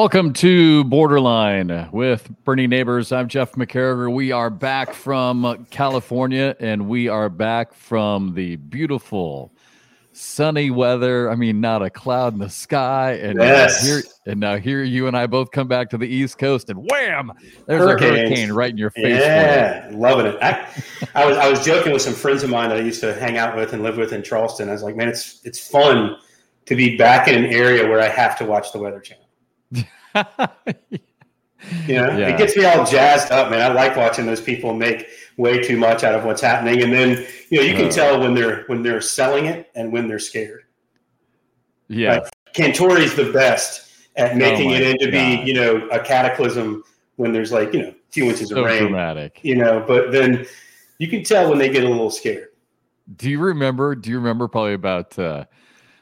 Welcome to BoarderLine with Bernie Neighbors. I'm Jeff McCarriger. We are back from California and we are back from the beautiful sunny weather. I mean, not a cloud in the sky. And yes. now here, and now here you and I both come back to the East Coast and wham, there's Hurricanes. a hurricane right in your face. Yeah, loving it. I, I was I was joking with some friends of mine that I used to hang out with and live with in Charleston. I was like, man, it's it's fun to be back in an area where I have to watch the Weather Channel. You know, yeah. it gets me all jazzed up, man. I like watching those people make way too much out of what's happening, and then you know you can uh, tell when they're when they're selling it and when they're scared. Yeah, like, Cantore's the best at making oh it into God. be you know a cataclysm when there's like you know a few inches so of rain. Dramatic, you know. But then you can tell when they get a little scared. Do you remember? Do you remember probably about? uh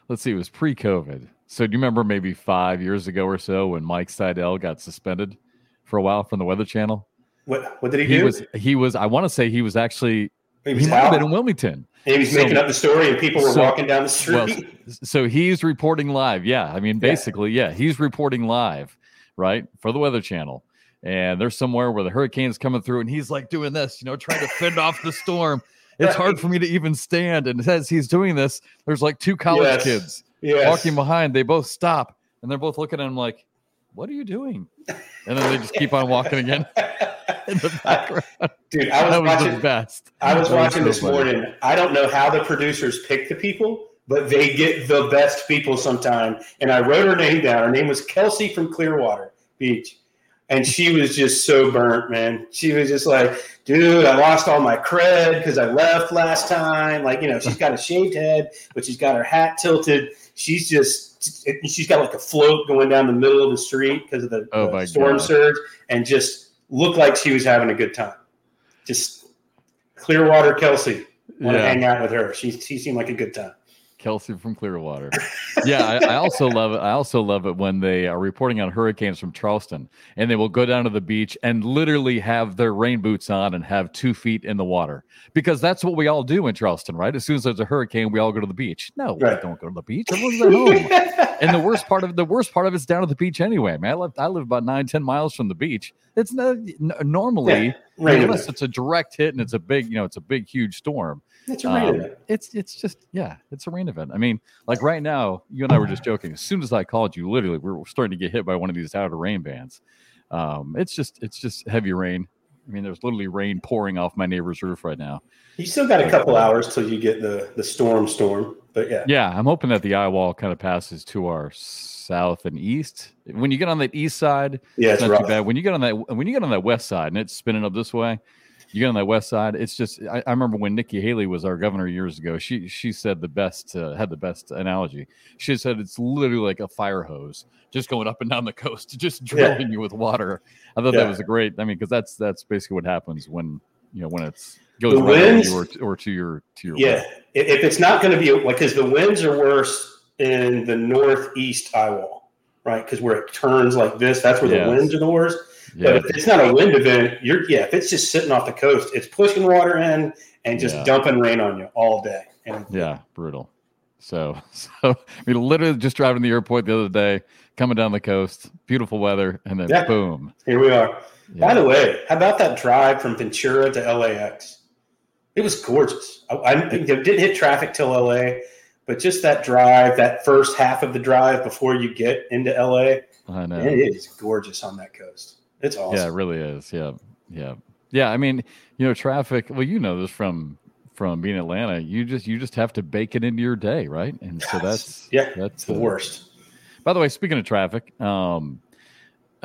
Let's see, it was pre-COVID so do you remember maybe five years ago or so when Mike Seidel got suspended for a while from the Weather Channel? What what did he, he do? Was he was I want to say he was actually he, was he might have been in Wilmington. And he was so, making up the story, and people were so, walking down the street. Well, so he's reporting live. Yeah, I mean, basically, yeah. yeah, he's reporting live, right, for the Weather Channel. And there's somewhere where the hurricane's coming through, and he's like doing this, you know, trying to fend off the storm. It's hard for me to even stand. And as he's doing this, there's like two college yes. kids yes. walking behind. They both stop and they're both looking at him like, "What are you doing?" And then they just keep on walking again in the background. Dude, I was, was watching. The best. I was that watching was so this funny. morning. I don't know how the producers pick the people, but they get the best people sometime. And I wrote her name down. Her name was Kelsey from Clearwater Beach. And she was just so burnt, man. She was just like, dude, I lost all my cred because I left last time. Like, you know, she's got a shaved head, but she's got her hat tilted. She's just she's got like a float going down the middle of the street because of the, oh the storm God. surge, and just looked like she was having a good time. Just Clearwater Kelsey, want to yeah. hang out with her. She she seemed like a good time. Kelsey from Clearwater. yeah, I, I, also love it. I also love it when they are reporting on hurricanes from Charleston, and they will go down to the beach and literally have their rain boots on and have two feet in the water because that's what we all do in Charleston, right? As soon as there's a hurricane, we all go to the beach. No, right. we don't go to the beach. Everyone's at home. and the worst part of the worst part of it's down at the beach anyway. Man, I live I live about nine ten miles from the beach. It's not normally yeah, unless it's a direct hit and it's a big you know it's a big huge storm it's a rain um, event. It's it's just yeah, it's a rain event. I mean, like right now, you and I were just joking. As soon as I called you, literally, we are starting to get hit by one of these outer rain bands. Um, it's just it's just heavy rain. I mean, there's literally rain pouring off my neighbor's roof right now. You still got a couple hours till you get the the storm storm, but yeah. Yeah, I'm hoping that the eye wall kind of passes to our south and east. When you get on the east side, yeah, it's, it's not rough. too bad. When you get on that when you get on that west side and it's spinning up this way, you get on that west side. It's just I, I, remember when Nikki Haley was our governor years ago. She she said the best uh, had the best analogy. She said it's literally like a fire hose just going up and down the coast, just drilling yeah. you with water. I thought yeah. that was a great. I mean, because that's that's basically what happens when you know when it's goes the winds, or, or to your to your yeah. If it's not going to be like because the winds are worse in the northeast eye wall, right? Because where it turns like this, that's where yes. the winds are the worst. Yeah. But if it's not a wind event, you're yeah. If it's just sitting off the coast, it's pushing water in and just yeah. dumping rain on you all day. And yeah, brutal. So so we literally just driving to the airport the other day, coming down the coast, beautiful weather, and then yeah. boom. Here we are. Yeah. By the way, how about that drive from Ventura to LAX? It was gorgeous. I, I didn't hit traffic till LA, but just that drive, that first half of the drive before you get into LA, I know it is gorgeous on that coast. It's awesome. Yeah, it really is. Yeah, yeah, yeah. I mean, you know, traffic. Well, you know this from from being in Atlanta. You just you just have to bake it into your day, right? And so that's yeah, that's the uh, worst. By the way, speaking of traffic, um,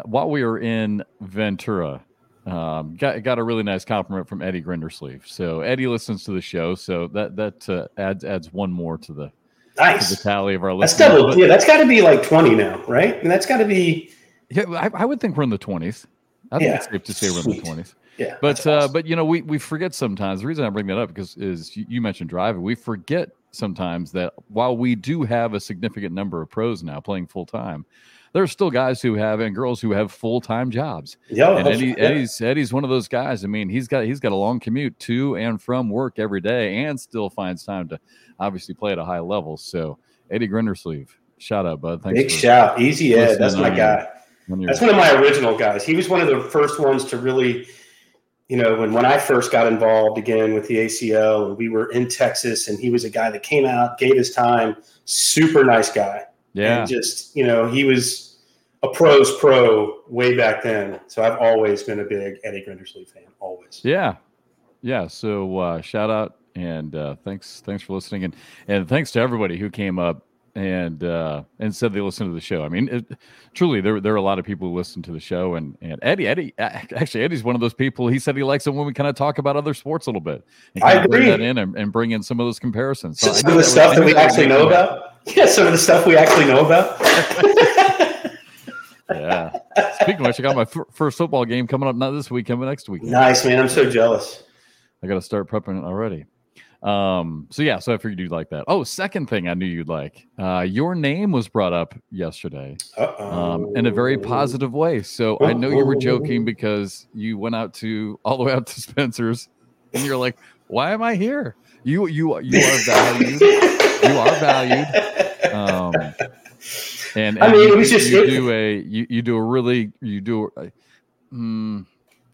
while we were in Ventura, um, got got a really nice compliment from Eddie Grindersleeve. So Eddie listens to the show, so that that uh, adds adds one more to the nice to the tally of our listeners. That's double. Yeah, that's got to be like twenty now, right? And that's got to be yeah, I, I, would think we're in the twenties. I think yeah. it's safe to say we're in the twenties. Yeah, but uh, but you know we we forget sometimes. The reason I bring that up because is you, you mentioned driving. We forget sometimes that while we do have a significant number of pros now playing full time, there are still guys who have and girls who have full time jobs. Yeah, and Eddie, yeah. Eddie's Eddie's one of those guys. I mean, he's got he's got a long commute to and from work every day, and still finds time to obviously play at a high level. So Eddie Grindersleeve, shout out, bud. Thanks Big shout, easy Ed. That's my guy. That's one of my original guys. He was one of the first ones to really, you know, when when I first got involved again with the ACL, and we were in Texas, and he was a guy that came out, gave his time, super nice guy. Yeah. And just you know, he was a pros pro way back then. So I've always been a big Eddie Grindersley fan. Always. Yeah. Yeah. So uh, shout out and uh, thanks thanks for listening and and thanks to everybody who came up and uh, and said they listened to the show. I mean, it, truly, there there are a lot of people who listen to the show, and and Eddie Eddie actually Eddie's one of those people. He said he likes it when we kind of talk about other sports a little bit. And I agree. Bring that in and, and, bring in some of those comparisons. So some of the stuff that we actually know about. Yeah, some of the stuff we actually know about. yeah. Speaking of which, I got my f- first football game coming up not this week, coming next week. Nice, man. I'm so jealous. I got to start prepping already. Um, so yeah, so I figured you'd like that. Oh, second thing I knew you'd like. Uh, your name was brought up yesterday um, in a very positive way. So I know you were joking because you went out to all the way out to Spencer's and you're like, why am I here? You you you are valued. you are valued. Um, and, and I mean, you, it was just you do a you, you do a really you do. A, mm,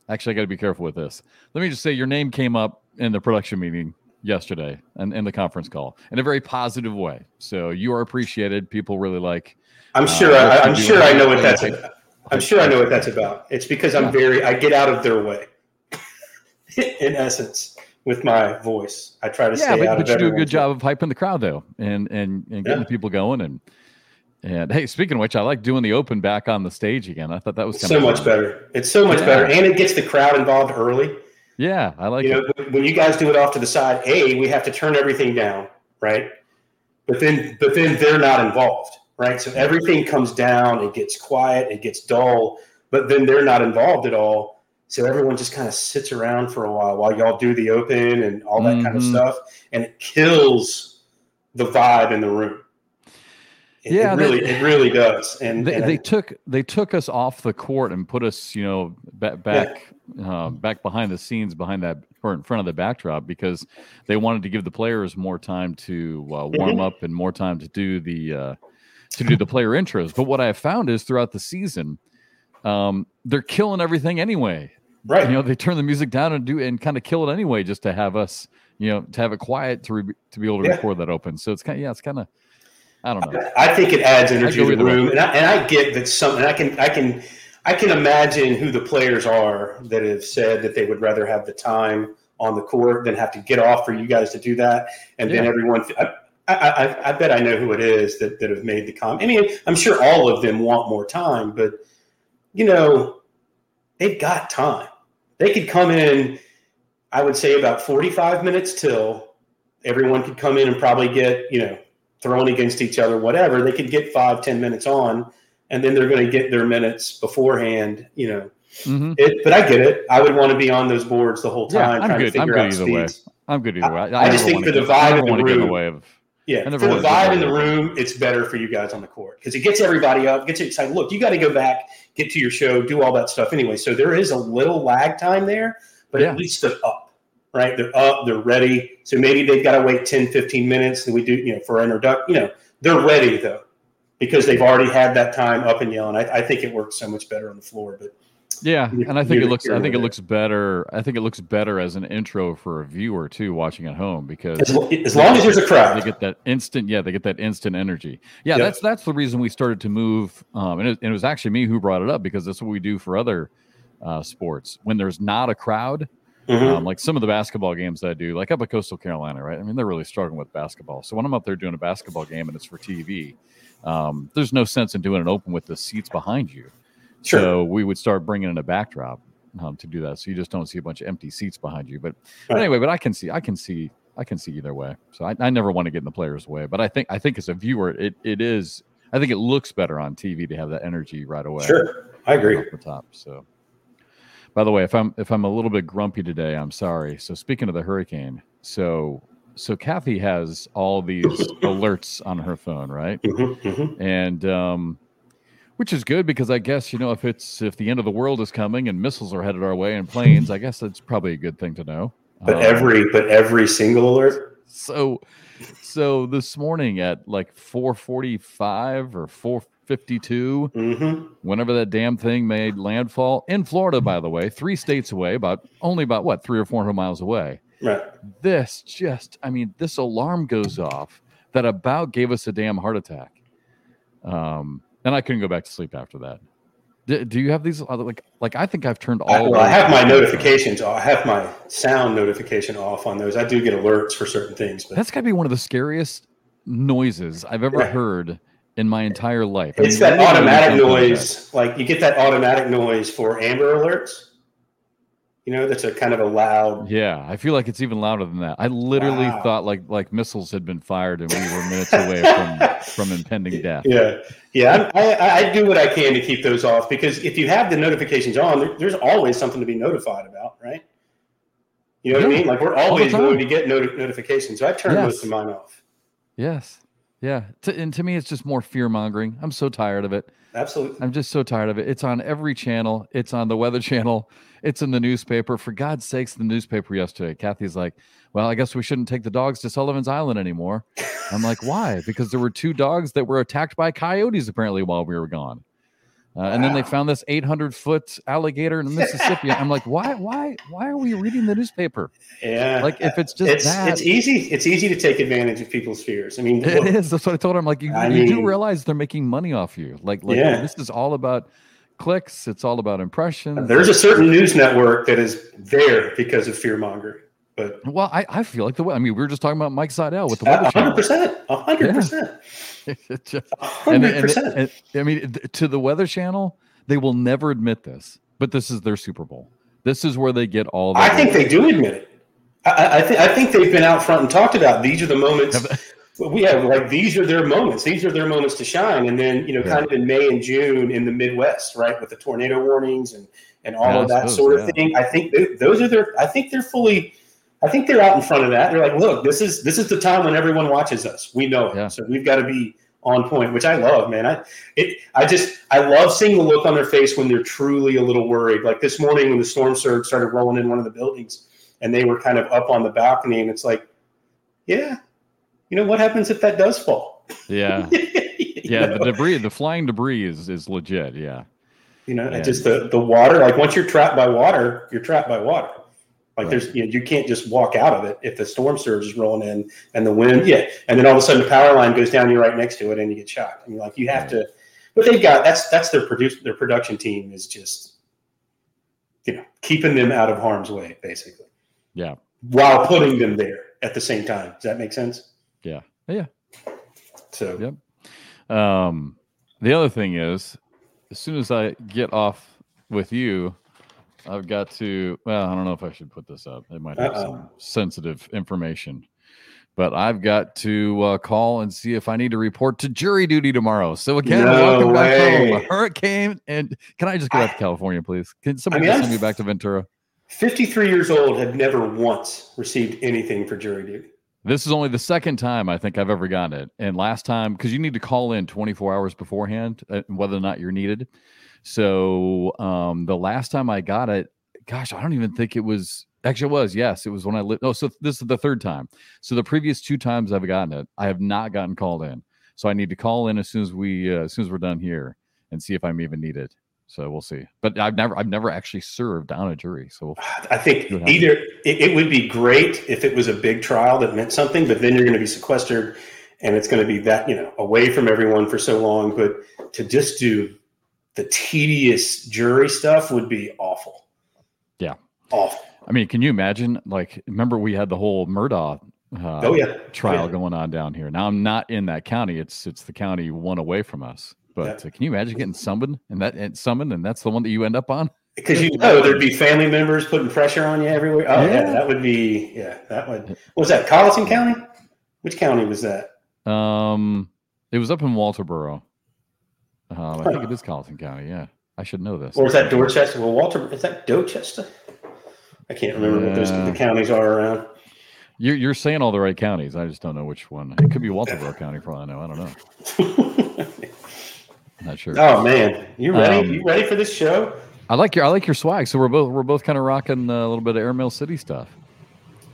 actually, I got to be careful with this. Let me just say your name came up in the production meeting yesterday and in the conference call in a very positive way. So you are appreciated. People really like. I'm sure. Uh, I, am sure I know what that's. About. I'm sure I know what that's about. It's because I'm very. I get out of their way. in essence, with my voice, I try to yeah, stay but, out but of. But you do a good job of hyping the crowd though, and and and getting yeah. people going and. And hey, speaking of which, I like doing the open back on the stage again. I thought that was so much better. It's so much yeah. better, and it gets the crowd involved early. Yeah, I like you it. know, when you guys do it off to the side, A, we have to turn everything down, right? But then but then they're not involved, right? So everything comes down, it gets quiet, it gets dull, but then they're not involved at all. So everyone just kind of sits around for a while while y'all do the open and all that mm-hmm. kind of stuff. And it kills the vibe in the room. It, yeah, it really, they, it really does. And they, and they took they took us off the court and put us, you know, back back yeah. uh, back behind the scenes, behind that or in front of the backdrop, because they wanted to give the players more time to uh, warm mm-hmm. up and more time to do the uh, to do the player intros. But what I have found is throughout the season, um, they're killing everything anyway. Right. You know, they turn the music down and do and kind of kill it anyway, just to have us, you know, to have it quiet to re- to be able to yeah. record that open. So it's kind of yeah, it's kind of I don't know. I think it adds energy to the room, and I, and I get that some. And I can I can I can imagine who the players are that have said that they would rather have the time on the court than have to get off for you guys to do that, and yeah. then everyone. I, I, I, bet I know who it is that, that have made the comment. I mean, I'm sure all of them want more time, but you know, they've got time. They could come in, I would say about 45 minutes till everyone could come in and probably get, you know, thrown against each other, whatever, they could get five, ten minutes on, and then they're going to get their minutes beforehand, you know. Mm-hmm. It, but I get it. I would want to be on those boards the whole time yeah, trying good. to figure I'm out speeds. Way. I'm good either way. I, I, I just think for the vibe in the room, the of, yeah, for the vibe in the room, it's better for you guys on the court because it gets everybody up, gets you excited. Look, you got to go back, get to your show, do all that stuff anyway. So there is a little lag time there, but yeah. at least they're up right? They're up, they're ready. So maybe they've got to wait 10, 15 minutes and we do, you know, for introduction, you know, they're ready though, because they've already had that time up and yelling. I, I think it works so much better on the floor, but yeah, and I think it looks. I think it looks better. I think it looks better as an intro for a viewer too, watching at home because as, as long as there's a crowd, they get that instant. Yeah, they get that instant energy. Yeah, yep. that's that's the reason we started to move. Um, and it, and it, was actually me who brought it up because that's what we do for other uh, sports. When there's not a crowd, Mm-hmm. Um, like some of the basketball games that I do, like up at Coastal Carolina, right? I mean, they're really struggling with basketball. So when I'm up there doing a basketball game and it's for TV, um, there's no sense in doing an open with the seats behind you. Sure. So we would start bringing in a backdrop um, to do that. So you just don't see a bunch of empty seats behind you. But, right. but anyway, but I can see, I can see, I can see either way. So I, I never want to get in the player's way. But I think, I think as a viewer, it it is. I think it looks better on TV to have that energy right away. Sure, I agree. Off the top. So by the way, if I'm if I'm a little bit grumpy today, I'm sorry. So speaking of the hurricane, so so Kathy has all these alerts on her phone, right? Mm-hmm, mm-hmm. And um, which is good because I guess you know if it's if the end of the world is coming and missiles are headed our way and planes, I guess that's probably a good thing to know. But um, every but every single alert. So so this morning at like 4:45 or 4 52, hmm whenever that damn thing made landfall in Florida, by the way, three states away, about only about what three or four hundred miles away. Right. This just, I mean, this alarm goes off that about gave us a damn heart attack. Um, and I couldn't go back to sleep after that. Do, do you have these like like I think I've turned all. I, well, I have my notifications. off. I have my sound notification off on those. I do get alerts for certain things, but That's got to be one of the scariest noises I've ever Yeah. heard in my entire life. I it's mean, that automatic noise. Like you get that automatic noise for Amber Alerts. You know, that's a kind of a loud. Yeah, I feel like it's even louder than that. I literally Wow. thought like like missiles had been fired and we were minutes away from from impending death. Yeah, yeah. I, I, I do what I can to keep those off because if you have the notifications on, there, there's always something to be notified about, right? You know what I mean? Like we're always going to get noti- notifications. So I turn Yes. most of mine off. Yes. Yeah. To, and to me, it's just more fear mongering. I'm so tired of it. Absolutely. I'm just so tired of it. It's on every channel. It's on the Weather Channel. It's in the newspaper. For God's sakes, the newspaper yesterday. Kathy's like, "Well, I guess we shouldn't take the dogs to Sullivan's Island anymore." I'm like, "Why?" Because there were two dogs that were attacked by coyotes apparently while we were gone. Uh, and then they found this 800 foot alligator in the Mississippi. I'm like, why, why, why are we reading the newspaper? Yeah. Like, if it's just it's that, it's easy. It's easy to take advantage of people's fears. I mean, It look, is. That's what I told her. I'm like, you, you do realize they're making money off you. Like, like Yeah. this is all about clicks. It's all about impressions. there's a certain news network that is there because of fear mongering. But well, I, I feel like the way. I mean, we were just talking about Mike Seidel with the Weather hundred Channel. percent, hundred percent, It just- and, hundred and, percent. and- I mean, to the Weather Channel, they will never admit this, but this is their Super Bowl. This is where they get all. I think they do admit it. I, I, I think they've been out front and talked about these are the moments. We have like these are their moments. These are their moments to shine. And then you know, Yeah. kind of in May and June in the Midwest, right, with the tornado warnings and and all Yeah, of that suppose, sort of yeah. thing. I think they, those are their. I think they're fully. I think they're out in front of that. They're like, look, this is this is the time when everyone watches us. We know it, Yeah. so we've got to be on point, which I love, man. I it I just I love seeing the look on their face when they're truly a little worried. Like this morning when the storm surge started rolling in one of the buildings, and they were kind of up on the balcony, and it's like, yeah, you know what happens if that does fall? Yeah, yeah. know? The debris, the flying debris, is is legit. Yeah, You know, Yeah. just the, the water. Like once you're trapped by water, you're trapped by water. Like Right. there's you, know, you can't just walk out of it if the storm surge is rolling in and the wind. Yeah, and then all of a sudden the power line goes down. You're right next to it and you get shocked. I mean, like you have to. But they've got that's that's their produce their production team is just, you know, keeping them out of harm's way basically yeah, while putting them there at the same time. Does that make sense? yeah, yeah. So Yep. Um, the other thing is, as soon as I get off with you, I've got to. Well, I don't know if I should put this up. It might have Uh-oh. some sensitive information, but I've got to uh, call and see if I need to report to jury duty tomorrow. So again, No welcome back way. home. Hurricane, and can I just get out to California, please? Can somebody I'm- send me back to Ventura? 53 years old had never once received anything for jury duty. This is only the second time I think I've ever gotten it. And last time, because you need to call in 24 hours beforehand, uh, whether or not you're needed. So um, the last time I got it, gosh, I don't even think it was. Actually, it was. Yes, it was when I lived. No, so this is the third time. So the previous two times I've gotten it, I have not gotten called in. So I need to call in as soon as we, uh, as soon as we're done here, and see if I'm even needed. So we'll see. But I've never, I've never actually served on a jury. So I think either it, it would be great if it was a big trial that meant something, but then you're going to be sequestered and it's going to be that, you know, away from everyone for so long. But to just do the tedious jury stuff would be awful. Yeah. Awful. I mean, can you imagine? Like, remember we had the whole Murdaugh uh, Oh, yeah. trial Oh, yeah. going on down here. Now I'm not in that county. It's it's the county one away from us. But uh, can you imagine getting summoned and that and summoned and that's the one that you end up on? Because you know there'd be family members putting pressure on you everywhere. Oh, yeah. Yeah. that would be, yeah, that would. What was that Colleton County? Which county was that? Um, it was up in Walterboro. Um, I think it is Colleton County. Yeah, I should know this. Or was that Dorchester? Well, Walter, is that Dorchester? I can't remember what those the counties are around. You're you're saying all the right counties. I just don't know which one. It could be Walterboro County for all I know. I don't know. Not sure. oh man, you ready? Um, you ready for this show? I like your I like your swag. So we're both we're both kind of rocking a little bit of Airmail City stuff.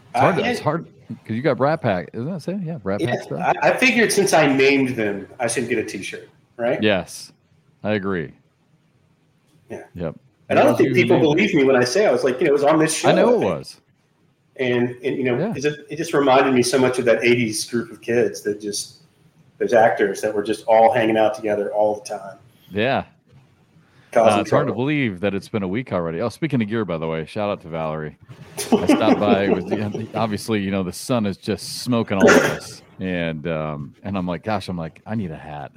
It's hard. Uh, yeah, it's hard because you got Brat Pack. Isn't that it? Yeah, Brat yeah, Pack stuff. I, I figured since I named them, I should get a T-shirt. Right? Yes, I agree. Yeah. Yep. And I don't think people you- believe me when I say I was like, you know, it was on this show. I know it was. and and you know Yeah. it, just, it just reminded me so much of that 80s group of kids that just those actors that were just all hanging out together all the time Yeah. Uh, it's hard to believe that it's been a week already. Oh, speaking of gear, by the way, shout out to Valerie. I stopped by. With the, obviously, you know, the sun is just smoking all of us, and um, and I'm like, gosh, I'm like, I need a hat,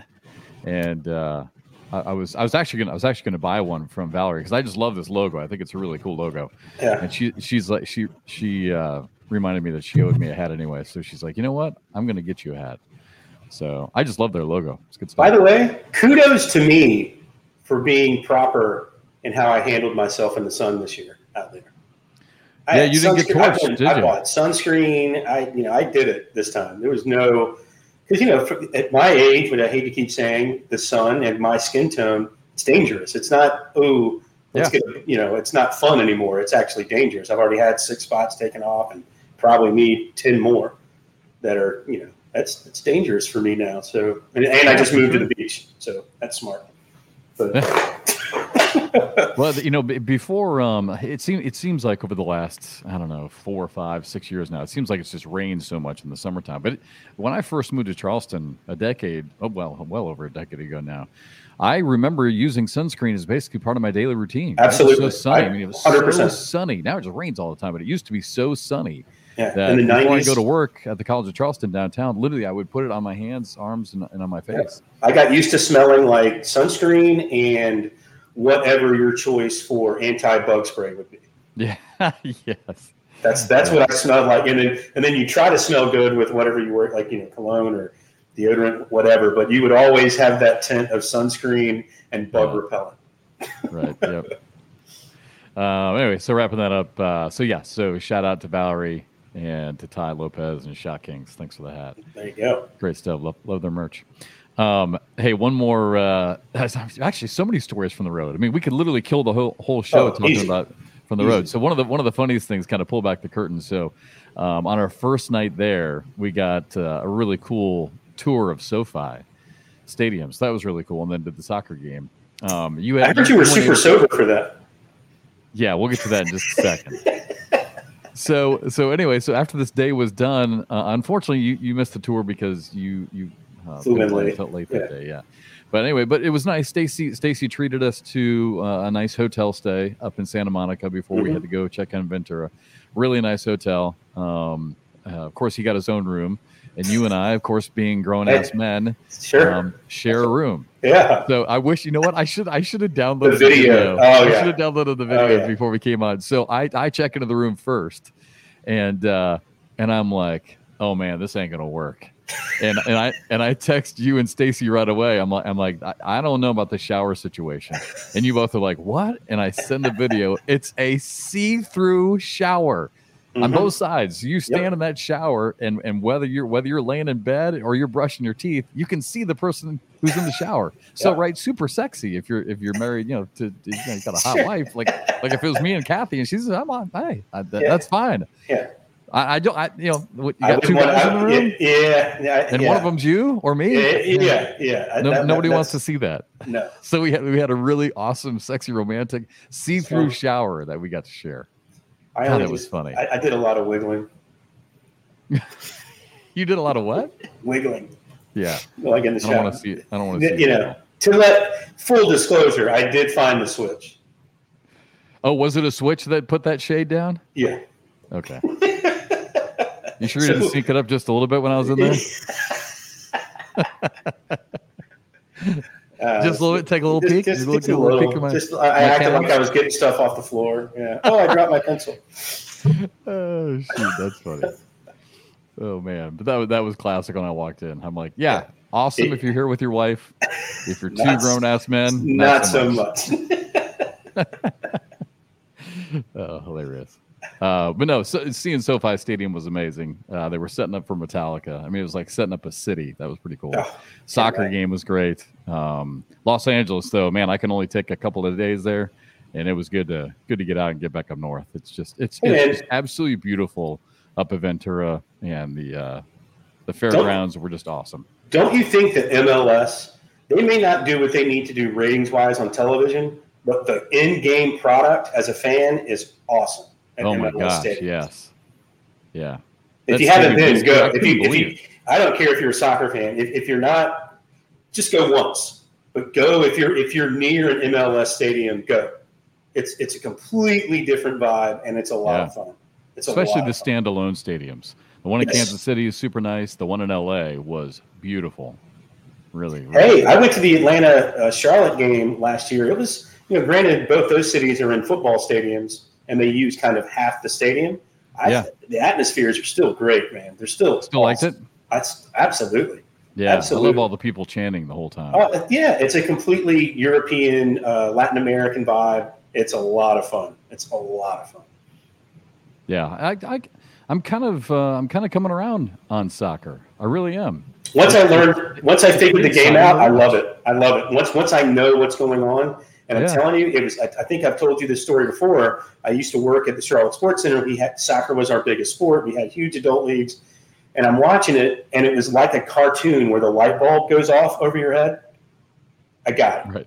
and uh, I, I was I was actually gonna I was actually gonna buy one from Valerie because I just love this logo. I think it's a really cool logo, yeah and she she's like she she uh, reminded me that she owed me a hat anyway, so she's like, you know what, I'm gonna get you a hat. So I just love their logo. It's good stuff. by the way kudos to me for being proper in how i handled myself in the sun this year out there I Yeah, you didn't get I torched, bought- did I bought sunscreen. I, you know, I did it this time. There was no, because you know, at my age, what I hate to keep saying, the sun and my skin tone, it's dangerous. It's not, oh, let's get, you know, it's not fun anymore. It's actually dangerous. I've already had six spots taken off, and probably need ten more that are, you know, that's that's dangerous for me now. So, and, and I just moved to the mm-hmm. beach, so that's smart. But well, you know, before um, it seems it seems like over the last I don't know four, five, six years now, it seems like it's just rained so much in the summertime. But when I first moved to Charleston a decade, oh well, well over a decade ago now, I remember using sunscreen as basically part of my daily routine. It was Absolutely. so sunny. I, mean, it was 100%. sunny. Now it just rains all the time, but it used to be so sunny yeah, that in the before I go to work at the College of Charleston downtown, literally I would put it on my hands, arms, and, and on my face. I got used to smelling like sunscreen and whatever your choice for anti-bug spray would be. Yeah. yes. That's that's what I smelled like, and then and then you try to smell good with whatever you wear, like you know, cologne or deodorant, whatever. But you would always have that tint of sunscreen and bug Yeah. repellent. right. Yep. Um, anyway, so wrapping that up. Uh, so yeah, so shout out to Valerie and to Ty Lopez and Shot Kings. Thanks for the hat. There you go. Great stuff. Love, love their merch. Um, hey, one more. Uh, actually, so many stories from the road. I mean, we could literally kill the whole whole show Oh, talking easy. about from the Easy. road. So one of the one of the funniest things, kind of pull back the curtain. So um, on our first night there, we got uh, a really cool tour of SoFi Stadium. So that was really cool. And then did the soccer game. Um, you I had heard you were super sober for that. yeah, we'll get to that in just a second. So, so anyway, so after this day was done, uh, unfortunately, you, you missed the tour because you you uh, Flew in couldn't- late. felt late Yeah. but anyway, but it was nice. Stacey Stacey treated us to uh, a nice hotel stay up in Santa Monica before we Mhm. had to go check on Ventura. Really nice hotel. Um, uh, of course, he got his own room, and you and I, of course, being grown ass men, Sure. um, share a room. yeah. So I wish you know what I should I should have downloaded The video. Oh, I yeah. should have downloaded the video Oh, yeah. before we came on. So I I check into the room first, and uh, and I'm like, oh man, this ain't gonna work. And and I and I text you and Stacey right away. I'm like I'm like I, I don't know about the shower situation, and you both are like what? And I send the video. It's a see-through shower on Mhm. both sides. You stand in that shower, and and whether you're whether you're laying in bed or you're brushing your teeth, you can see the person who's in the shower. So Yeah. right, super sexy if you're if you're married, you know, to, you know, got a hot Sure. wife. Like like if it was me and Kathy, and she's I'm on, hey, I, that, Yeah. that's fine. Yeah. I, I don't, I you know, what, you got two guys in the room, Yeah, yeah, and yeah. one of them's you or me. Yeah, yeah, yeah. No, that- nobody that- wants to see that. No, So we had we had a really awesome, sexy, romantic see-through shower that we got to share. I God, only that was funny. I, I did a lot of wiggling, You did a lot of what? wiggling, Yeah, like in the shower. I don't want to see it. I don't want to see. You it. know, to let full disclosure, I did find the switch. Oh, was it a switch that put that shade down? Yeah. Okay. You sure you didn't sync it up just a little bit when I was in there? Uh, Just a little bit, take a little peek. Just, Just, just, a little peek my- just, I, acted like? I was getting stuff off the floor. Yeah. Oh, I dropped my pencil. Oh shoot, that's funny. Oh man, but that was that was classic when I walked in. I'm like, yeah, awesome if you're here with your wife. If you're two grown ass men, Not, so much. Oh, hilarious. Uh, but no, so, seeing SoFi Stadium was amazing. Uh, they were setting up for Metallica. I mean, it was like setting up a city. That was pretty cool. Oh, Soccer right. game was great. Um, Los Angeles, though, man, I can only take a couple of days there, and it was good to good to get out and get back up north. It's just it's, it's just absolutely beautiful up at Ventura, and the uh, the fairgrounds were just awesome. Don't you think that MLS they may not do what they need to do ratings wise on television, but the in-game product as a fan is awesome. Oh my gosh! Stadiums. Yes. Yeah. If That's you haven't been, go. If you, if you, I don't care if you're a soccer fan. If, if you're not, just go once. But go if you're if you're near an MLS stadium, go. It's it's a completely different vibe, and it's a lot yeah. of fun. It's especially the standalone stadiums. The one in yes. Kansas City is super nice. The one in LA was beautiful. Really. really hey, I went to the Atlanta uh, Charlotte game last year. It was, you know, granted, both those cities are in football stadiums and they use kind of half the stadium. I, yeah. The atmospheres are still great, man. They're still still awesome. liked it. That's absolutely. Yeah, absolutely. I love all the people chanting the whole time. Uh, yeah, it's a completely European, uh, Latin American vibe. It's a lot of fun. It's a lot of fun. Yeah, I, I I'm kind of uh, I'm kind of coming around on soccer. I really am. Once I learned, once I figured the game out, I love it. I love it. Once once I know what's going on, and I'm telling you, it was. I, I, think I've told you this story before. I used to work at the Charlotte Sports Center. We had soccer was our biggest sport. We had huge adult leagues, and I'm watching it, and it was like a cartoon where the light bulb goes off over your head. I got it. Right.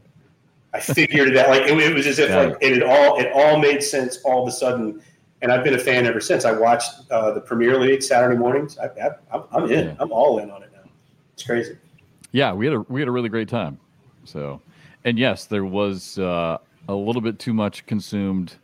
I figured it out. Like it, it was as if like it. it all it all made sense all of a sudden and I've been a fan ever since. I watched uh, the Premier League Saturday mornings. I, am in. Yeah. I'm all in on it now. It's crazy. Yeah, we had a we had a really great time. So, and yes, there was uh, a little bit too much consumed.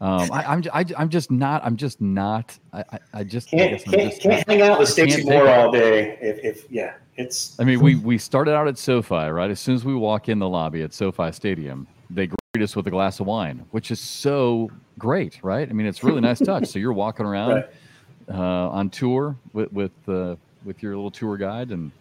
Um, I, am I'm, I'm just not I'm just not I, I just can't can't, just, can't hang out with Stacey Moore all day if, if yeah it's I mean we we started out at SoFi right as soon as we walk in the lobby at SoFi Stadium they greet us with a glass of wine which is so great, right? I mean, it's really nice touch. So you're walking around right. uh, on tour with with uh, with your little tour guide and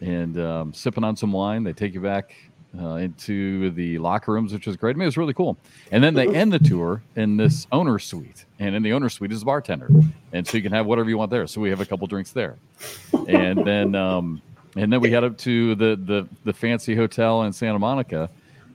and um, sipping on some wine. They take you back uh, into the locker rooms, which was great. I mean, it was really cool. And then they end the tour in this owner suite, and in the owner suite is a bartender, and so you can have whatever you want there. So we have a couple drinks there, and then um, and then we head up to the the the fancy hotel in Santa Monica.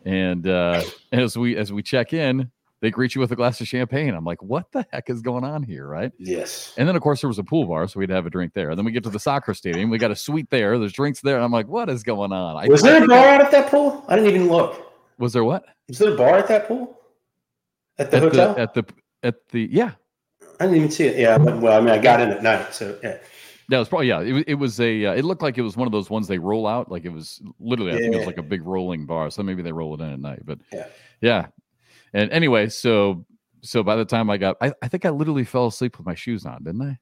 And uh, as we as we check in, they greet you with a glass of champagne. I'm like, what the heck is going on here, right? Yes. And then of course there was a pool bar, so we'd have a drink there. And then we get to the soccer stadium. We got a suite there. There's drinks there. And I'm like, what is going on? I Was there a bar out at that pool? I didn't even look. Was there what? Was there a bar at that pool? At the at hotel? The, at the at the yeah. I didn't even see it. Yeah, well, I mean, I got in at night, so yeah. Yeah, it was probably yeah. It, it was a. Uh, it looked like it was one of those ones they roll out. Like it was literally. I yeah. think it was like a big rolling bar. So maybe they roll it in at night. But yeah, yeah. And anyway, so so by the time I got, I, I think I literally fell asleep with my shoes on, didn't I?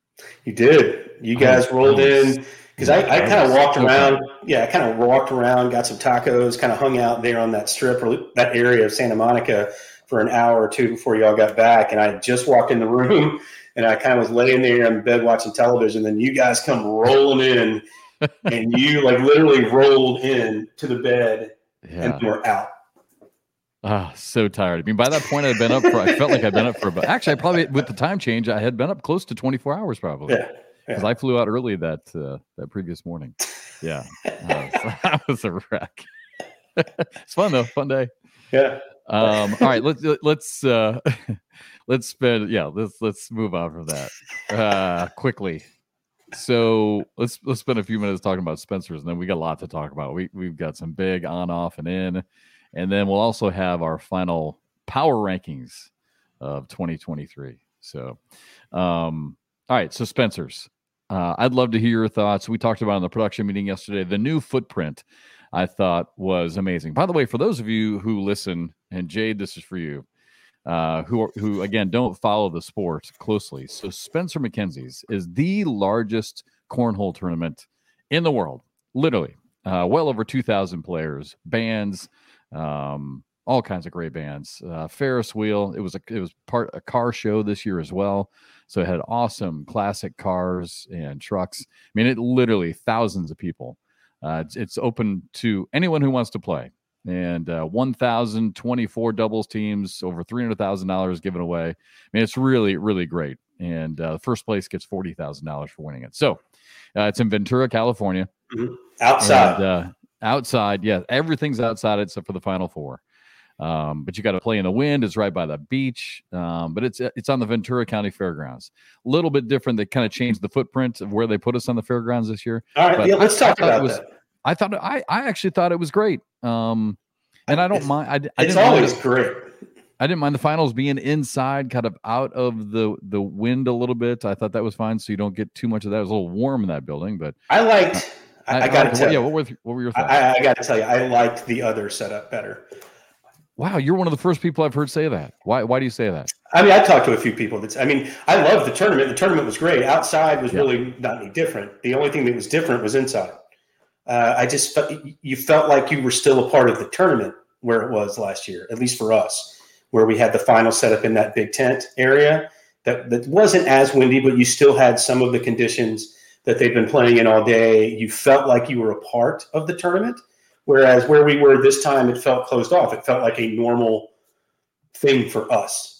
You did. You oh, guys rolled in because I, I kind of walked around. Yeah, I kind of walked around, got some tacos, kind of hung out there on that strip or that area of Santa Monica for an hour or two before y'all got back. And I just walked in the room and I kind of was laying there in bed watching television. Then you guys come rolling in and you like literally rolled in to the bed yeah. and we're out. Ah, oh, so tired. I mean, by that point, I'd been up for. I felt like I'd been up for. But actually, I probably with the time change, I had been up close to 24 hours, probably. Because yeah. I flew out early that uh, that previous morning. Yeah, that was a wreck. it's fun though, fun day. Yeah. Um, all right, let's let's uh, let's spend yeah let's let's move on from that uh, quickly. So let's let's spend a few minutes talking about Spencer's, and then we got a lot to talk about. We we've got some big on, off, and in. And then we'll also have our final power rankings of 2023. So, um, all right. So, Spencer's, uh, I'd love to hear your thoughts. We talked about in the production meeting yesterday the new footprint. I thought was amazing. By the way, for those of you who listen, and Jade, this is for you, uh, who who again don't follow the sport closely. So Spencer Makenzie's is the largest cornhole tournament in the world, literally. Uh, well over 2,000 players, bands, um, all kinds of great bands. Uh, Ferris wheel. It was a it was part a car show this year as well. So it had awesome classic cars and trucks. I mean, it literally thousands of people. Uh, it's, it's open to anyone who wants to play. And uh, 1,024 doubles teams, over $300,000 given away. I mean, it's really, really great. And uh, first place gets $40,000 for winning it. So uh, it's in Ventura, California. Mm-hmm. Outside. And, uh, Outside, yeah, everything's outside except for the final four. Um, but you got to play in the wind. It's right by the beach, um, but it's it's on the Ventura County Fairgrounds. A little bit different. They kind of changed the footprint of where they put us on the fairgrounds this year. All right, yeah, let's I, talk I about was, that. I thought I I actually thought it was great. Um, and I don't It's- mind. I, I It's didn't mind always it- great. I didn't mind the finals being inside, kind of out of the the wind a little bit. I thought that was fine, so you don't get too much of that. It was a little warm in that building, but I liked. I, I, got to tell yeah. you, What were th- what were your thoughts? I, I got to tell you, I liked the other setup better. wow, you're one of the first people I've heard say that. Why why do you say that? I mean, I talked to a few people. That's. I mean, I love the tournament. The tournament was great. Outside was Yeah. really not any different. The only thing that was different was inside. Uh, I just felt you felt like you were still a part of the tournament where it was last year, at least for us, where we had the final setup in that big tent area. That that wasn't as windy, but you still had some of the conditions that they've been playing in all day. You felt like you were a part of the tournament. Whereas where we were this time, it felt closed off. It felt like a normal thing for us.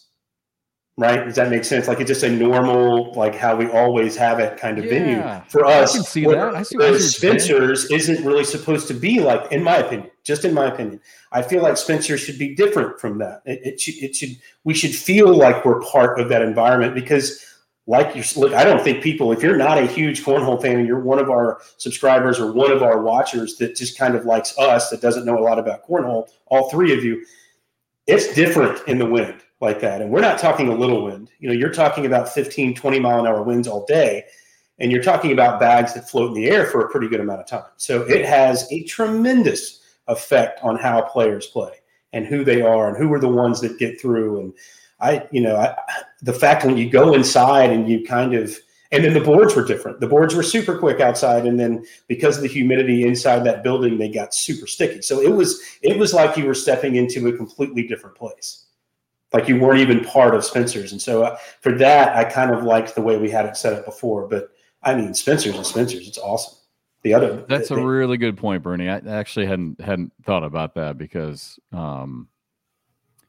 Right? Does that make sense? Like it's just a normal, like how we always have it kind of venue Yeah. for I us. can see that. I see- I what you're saying. Spencer's isn't really supposed to be like, in my opinion, just in my opinion. I feel like Spencer should be different from that. It, it should, it should, we should feel like we're part of that environment because, like you, look, I don't think people, if you're not a huge cornhole fan and you're one of our subscribers or one of our watchers that just kind of likes us, that doesn't know a lot about cornhole, all three of you, it's different in the wind like that. And we're not talking a little wind. You know, you're talking about 15, 20 mile an hour winds all day. And you're talking about bags that float in the air for a pretty good amount of time. So it has a tremendous effect on how players play and who they are and who are the ones that get through. And I, you know, I, the fact when you go inside and you kind of, and then the boards were different. The boards were super quick outside, and then because of the humidity inside that building, they got super sticky. So it was, it was like you were stepping into a completely different place like you weren't even part of Spencer's. And so uh, for that, I kind of liked the way we had it set up before. But I mean, Spencer's and Spencer's, it's awesome. The other, That's a really good point, Bernie. I actually hadn't hadn't thought about that because, um,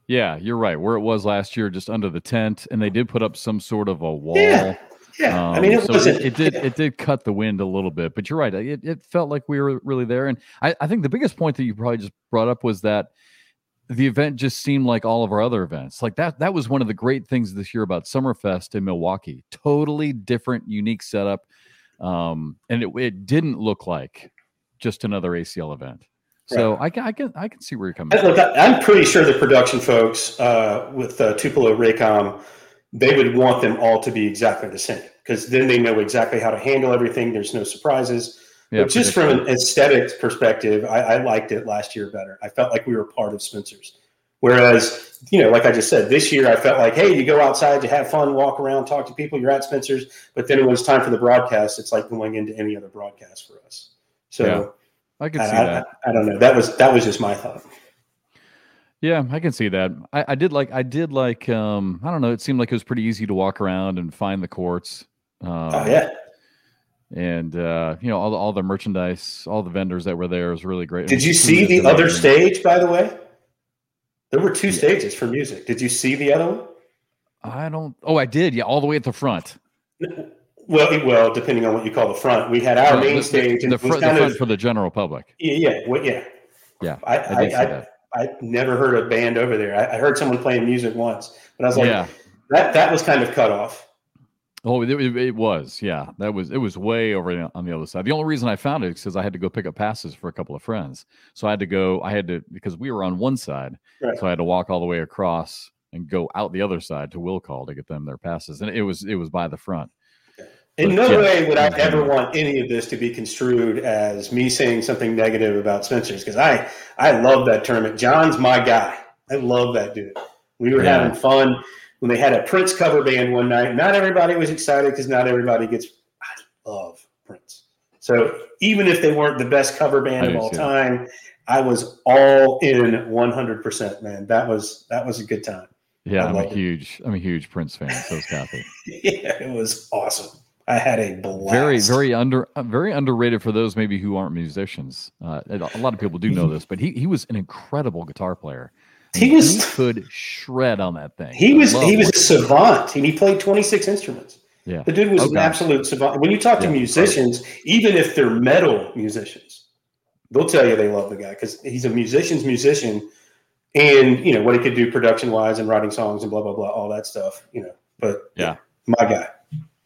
yeah, you're right. Where it was last year, just under the tent, and they did put up some sort of a wall. Yeah, yeah. I mean, it Um, so wasn't. It, it did. It did cut the wind a little bit, but you're right. It, it felt like we were really there, and I, I think the biggest point that you probably just brought up was that the event just seemed like all of our other events. Like that. That was one of the great things this year about Summerfest in Milwaukee. Totally different, unique setup, um, and it, it didn't look like just another ACL event. So I can, I can, I can see where you're coming. Look, I'm pretty sure the production folks uh, with uh, Tupelo Raycom, they would want them all to be exactly the same because then they know exactly how to handle everything. There's no surprises. Yeah, but just from an aesthetics perspective, I, I liked it last year better. I felt like we were part of Spencer's. Whereas, you know, like I just said, this year I felt like, hey, you go outside, you have fun, walk around, talk to people, you're at Spencer's. But then when it's time for the broadcast, it's like going into any other broadcast for us. So Yeah, I can see I- that. I, I don't know. That was that was just my thought. Yeah, I can see that. I, I did like I did like um I don't know, it seemed like it was pretty easy to walk around and find the courts. Um, Oh yeah. and uh you know all the, all the merchandise, all the vendors that were there was really great. Did you see the other stage, by the way? There were two Yeah. stages for music. Did you see the other one? I don't Oh, I did. Yeah, all the way at the front. Well, it- well, depending on what you call the front, we had our No, main the, stage, and the, it fr- was the front of for the general public. yeah, yeah, well, yeah. Yeah, I, I I, I. I never heard a band over there. I, I heard someone playing music once, but I was like, yeah. that that was kind of cut off. Oh, it, it, was. Yeah, that was. It was way over on- on the other side. The only reason I found it is because I had to go pick up passes for a couple of friends. So I had to go. I had to because we were on one side, Right. so I had to walk all the way across and go out the other side to Will Call to get them their passes. And it was it was by the front. In no yeah. way would I ever want any of this to be construed as me saying something negative about Spencer's because I I love that tournament. John's my guy. I love that dude. We were Yeah. having fun when they had a Prince cover band one night. Not everybody was excited because not everybody gets. I love Prince. So even if they weren't the best cover band I of all time, I was all in 100. percent Man, that was that was a good time. Yeah, I'm a it. huge I'm a huge Prince fan. So is Kathy. yeah, it was awesome. I had a blast. very very under uh, very underrated for those maybe who aren't musicians. Uh, a lot of people do know this, but he he was an incredible guitar player. I He mean, was- he could shred on that thing. He I was he was a savant, and he played 26 instruments. yeah. The dude was Oh, an gosh. absolute savant. When you talk to Yeah. musicians, even if they're metal musicians, they'll tell you they love the guy because he's a musician's musician, and you know what he could do production wise and writing songs and blah blah blah, all that stuff. You know, but Yeah. my guy.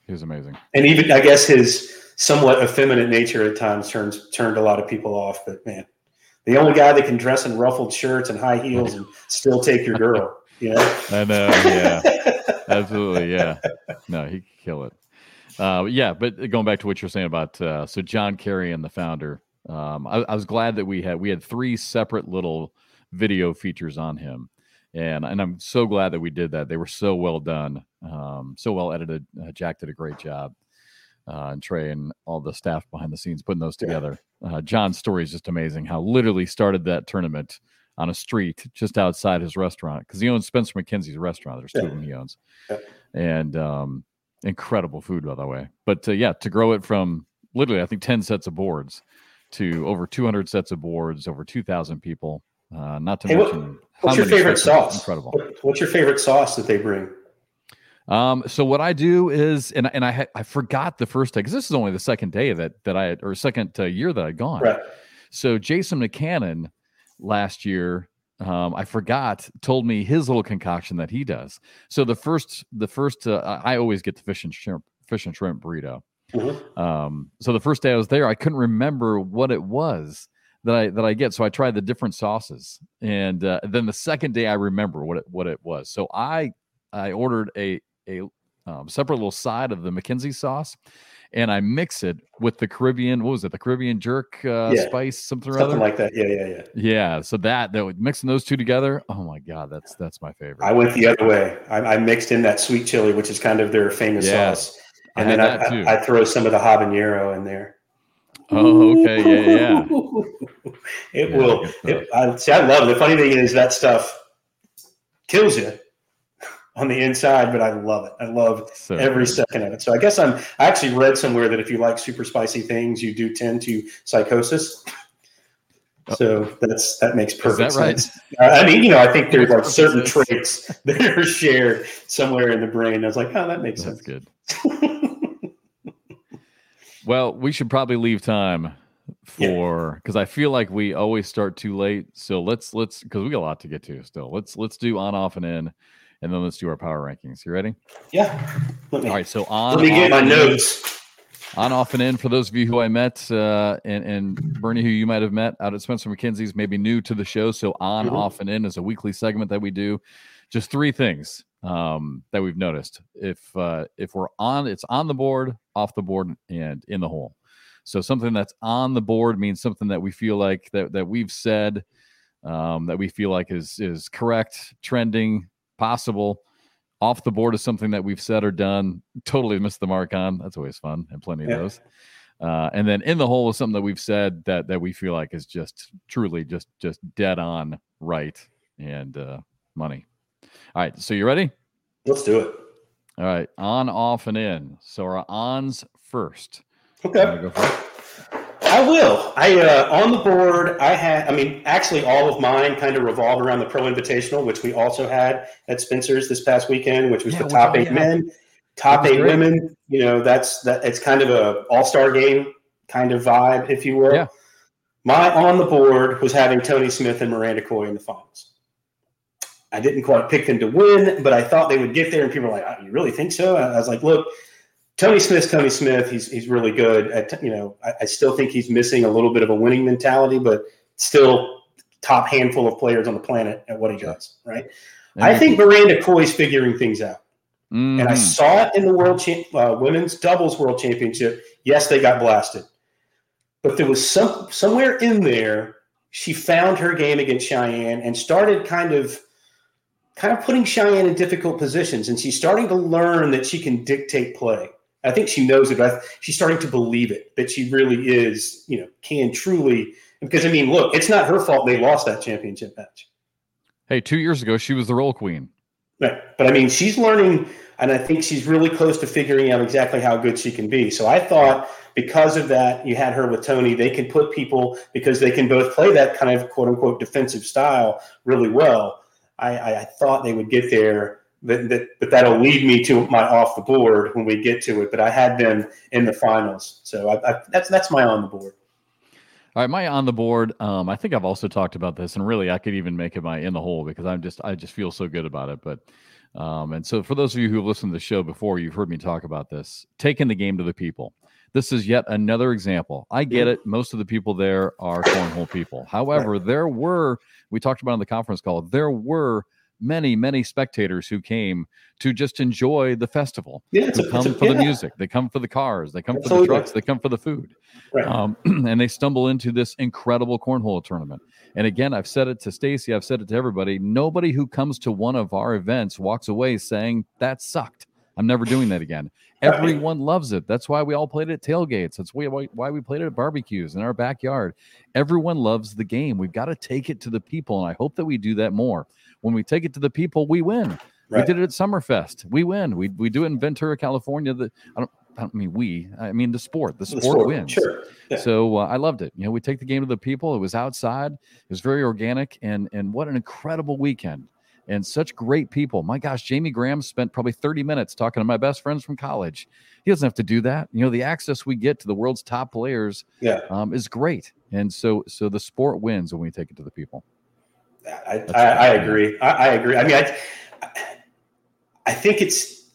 He was amazing. And even I guess his somewhat effeminate nature at times turns turned a lot of people off. But man, the only guy that can dress in ruffled shirts and high heels and still take your girl. You know? I know. Yeah. Absolutely. Yeah. No, he could kill it. Uh, yeah, but going back to what you're saying about uh, so John Kerry and the founder, um, I, I was glad that we had we had three separate little video features on him, and and I'm so glad that we did that. They were so well done, um, so well edited. Uh, Jack did a great job, uh, and Trey and all the staff behind the scenes putting those together. Uh, John's story is just amazing. How literally started that tournament on a street just outside his restaurant because he owns Spencer Makenzie's restaurant. There's two of them he owns, and um, incredible food by the way. But uh, yeah, to grow it from literally I think ten sets of boards to over 200 sets of boards, over 2,000 people. Uh, not to hey, mention, what, what's your favorite sauce? Incredible. What's your favorite sauce that they bring? Um, so what I do is, and and I I forgot the first day because this is only the second day that that I had, or second uh, year that I'd gone. Right. So Jason McCannon last year, um, I forgot, told me his little concoction that he does. So the first, the first, uh, I always get the fish and shrimp, fish and shrimp burrito. Mm-hmm. Um, so the first day I was there, I couldn't remember what it was that I that I get. So I tried the different sauces, and uh, then the second day I remember what it what it was. So I I ordered a a um, separate little side of the Makenzie sauce, and I mix it with the Caribbean. What was it? The Caribbean jerk uh, yeah. spice, something, something like that. Yeah, yeah, yeah. Yeah. So that that mixing those two together. Oh my god, that's that's my favorite. I went the other way. I, I mixed in that sweet chili, which is kind of their famous yeah. sauce and I then I, I, I, throw some of the habanero in there. Oh, okay, yeah, yeah. it yeah, will. It, I see. I love it. The funny thing is that stuff kills you on the inside, but I love it. I love so every good. second of it. So I guess I'm. I actually read somewhere that if you like super spicy things, you do tend to psychosis. Oh. So that's that makes perfect that right? sense. I mean, you know, I think there's like certain traits that are shared somewhere in the brain. I was like, oh, that makes that's sense. good. Well, we should probably leave time for because yeah. I feel like we always start too late. So let's let's because we got a lot to get to still. Let's let's do on off and in, and then let's do our power rankings. You ready? Yeah. Me, All right. So on. Let me get my notes. On off and in for those of you who I met uh, and and Bernie who you might have met out at Spencer Makenzie's maybe new to the show. So on mm-hmm. off and in is a weekly segment that we do. Just three things um, that we've noticed. If uh, if we're on, it's on the board, off the board, and in the hole. So something that's on the board means something that we feel like that that we've said um, that we feel like is is correct, trending, possible. Off the board is something that we've said or done, totally missed the mark on. That's always fun, and plenty yeah. of those. Uh, and then in the hole is something that we've said that that we feel like is just truly just just dead on right and uh, money. All right. So you ready? Let's do it. All right. On, off, and in. So our ons first. Okay. I will. I uh, on the board. I had. I mean, actually, all of mine kind of revolved around the Pro Invitational, which we also had at Spencer's this past weekend, which was yeah, the top eight men, top eight great. women. You know, that's that. It's kind of a All Star game kind of vibe, if you will. Yeah. My on the board was having Tony Smith and Miranda Coy in the finals. I didn't quite pick them to win, but I thought they would get there. And people were like, oh, "You really think so?" I was like, "Look, Tony Smith's Tony Smith. He's he's really good. At, you know, I, I, still think he's missing a little bit of a winning mentality, but still top handful of players on the planet at what he does. Right? I think Miranda Coy's figuring things out, mm-hmm. and I saw it in the world cha- uh, women's doubles world championship. Yes, they got blasted, but there was some somewhere in there. She found her game against Cheyenne and started kind of kind of putting Cheyenne in difficult positions, and she's starting to learn that she can dictate play. I think she knows it, but she's starting to believe it that she really is, you know, can truly. Because I mean, look, it's not her fault they lost that championship match. Hey, two years ago she was the roll queen. Right, but I mean, she's learning, and I think she's really close to figuring out exactly how good she can be. So I thought because of that, you had her with Tony. They can put people because they can both play that kind of quote unquote defensive style really well I, I thought they would get there. That, that, but that'll lead me to my off the board when we get to it. But I had them in the finals, so I, I, that's that's my on the board. All right, my on the board. Um, I think I've also talked about this, and really, I could even make it my in the hole because I'm just I just feel so good about it. But um, and so for those of you who have listened to the show before, you've heard me talk about this. Taking the game to the people. This is yet another example. I get it. Most of the people there are cornhole people. However, there were, we talked about on the conference call, there were many, many spectators who came to just enjoy the festival. Yeah, a- come a- for the music, they come for the cars, they come for the trucks, they come for the food. Right. Um, and they stumble into this incredible cornhole tournament. And again, I've said it to Stacey, I've said it to everybody. Nobody who comes to one of our events walks away saying that sucked. I'm never doing that again. Everyone loves it. That's why we all played it at tailgates. That's why, why why we played it at barbecues in our backyard. Everyone loves the game. We've got to take it to the people, and I hope that we do that more. When we take it to the people, we win. We did it at Summerfest. We win. We we do it in Ventura, California. The I don't I don't mean we. I mean the sport. The The sport, wins. Sure. Yeah. So uh, I loved it. You know, we take the game to the people. It was outside. It was very organic, and and what an incredible weekend, and such great people. My gosh, Jamie Graham spent probably thirty minutes talking to my best friends from college. He doesn't have to do that. You know, the access we get to the world's top players Yeah. um, is great, and so so the sport wins when we take it to the people. I, I, I agree. I, I agree. I mean, I, I think it's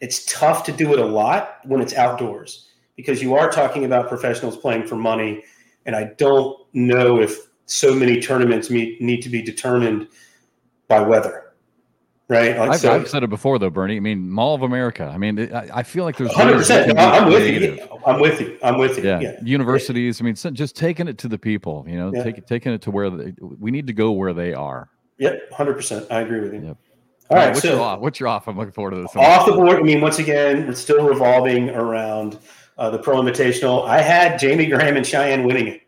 it's tough to do it a lot when it's outdoors because you are talking about professionals playing for money, and I don't know if so many tournaments meet, need to be determined by weather, right? Like I've, so, I've said it before, though, Bernie. I mean, Mall of America. I mean, I, I feel like there's hundred ways we percent. can I'm with creative. you. I'm with you. I'm with you. yeah. Yeah. universities i mean just taking it to the people you know Yeah. take, taking it to where they, we need to go where they are Yep. Hundred percent. I agree with you. Yep. All right. what's so your off what's your off i'm looking forward to this off the board. I mean, once again, it's still revolving around uh, the Pro Invitational. I had Jamie Graham and Cheyenne winning it.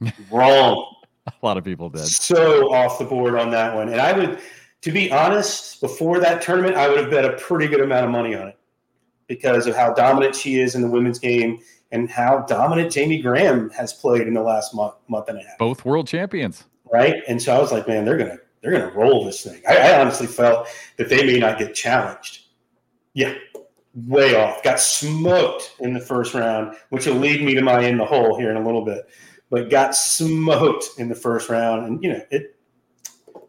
Wrong. a lot of people did So off the board on that one. And I would, to be honest, before that tournament, I would have bet a pretty good amount of money on it because of how dominant she is in the women's game and how dominant Jamie Graham has played in the last month, month and a half. both world champions Right. And so I was like, man, they're gonna they're gonna roll this thing. I, I honestly felt that they may not get challenged. Yeah. Way off. Got smoked in the first round, which will lead me to my in the hole here in a little bit. But got smoked in the first round. And you know, it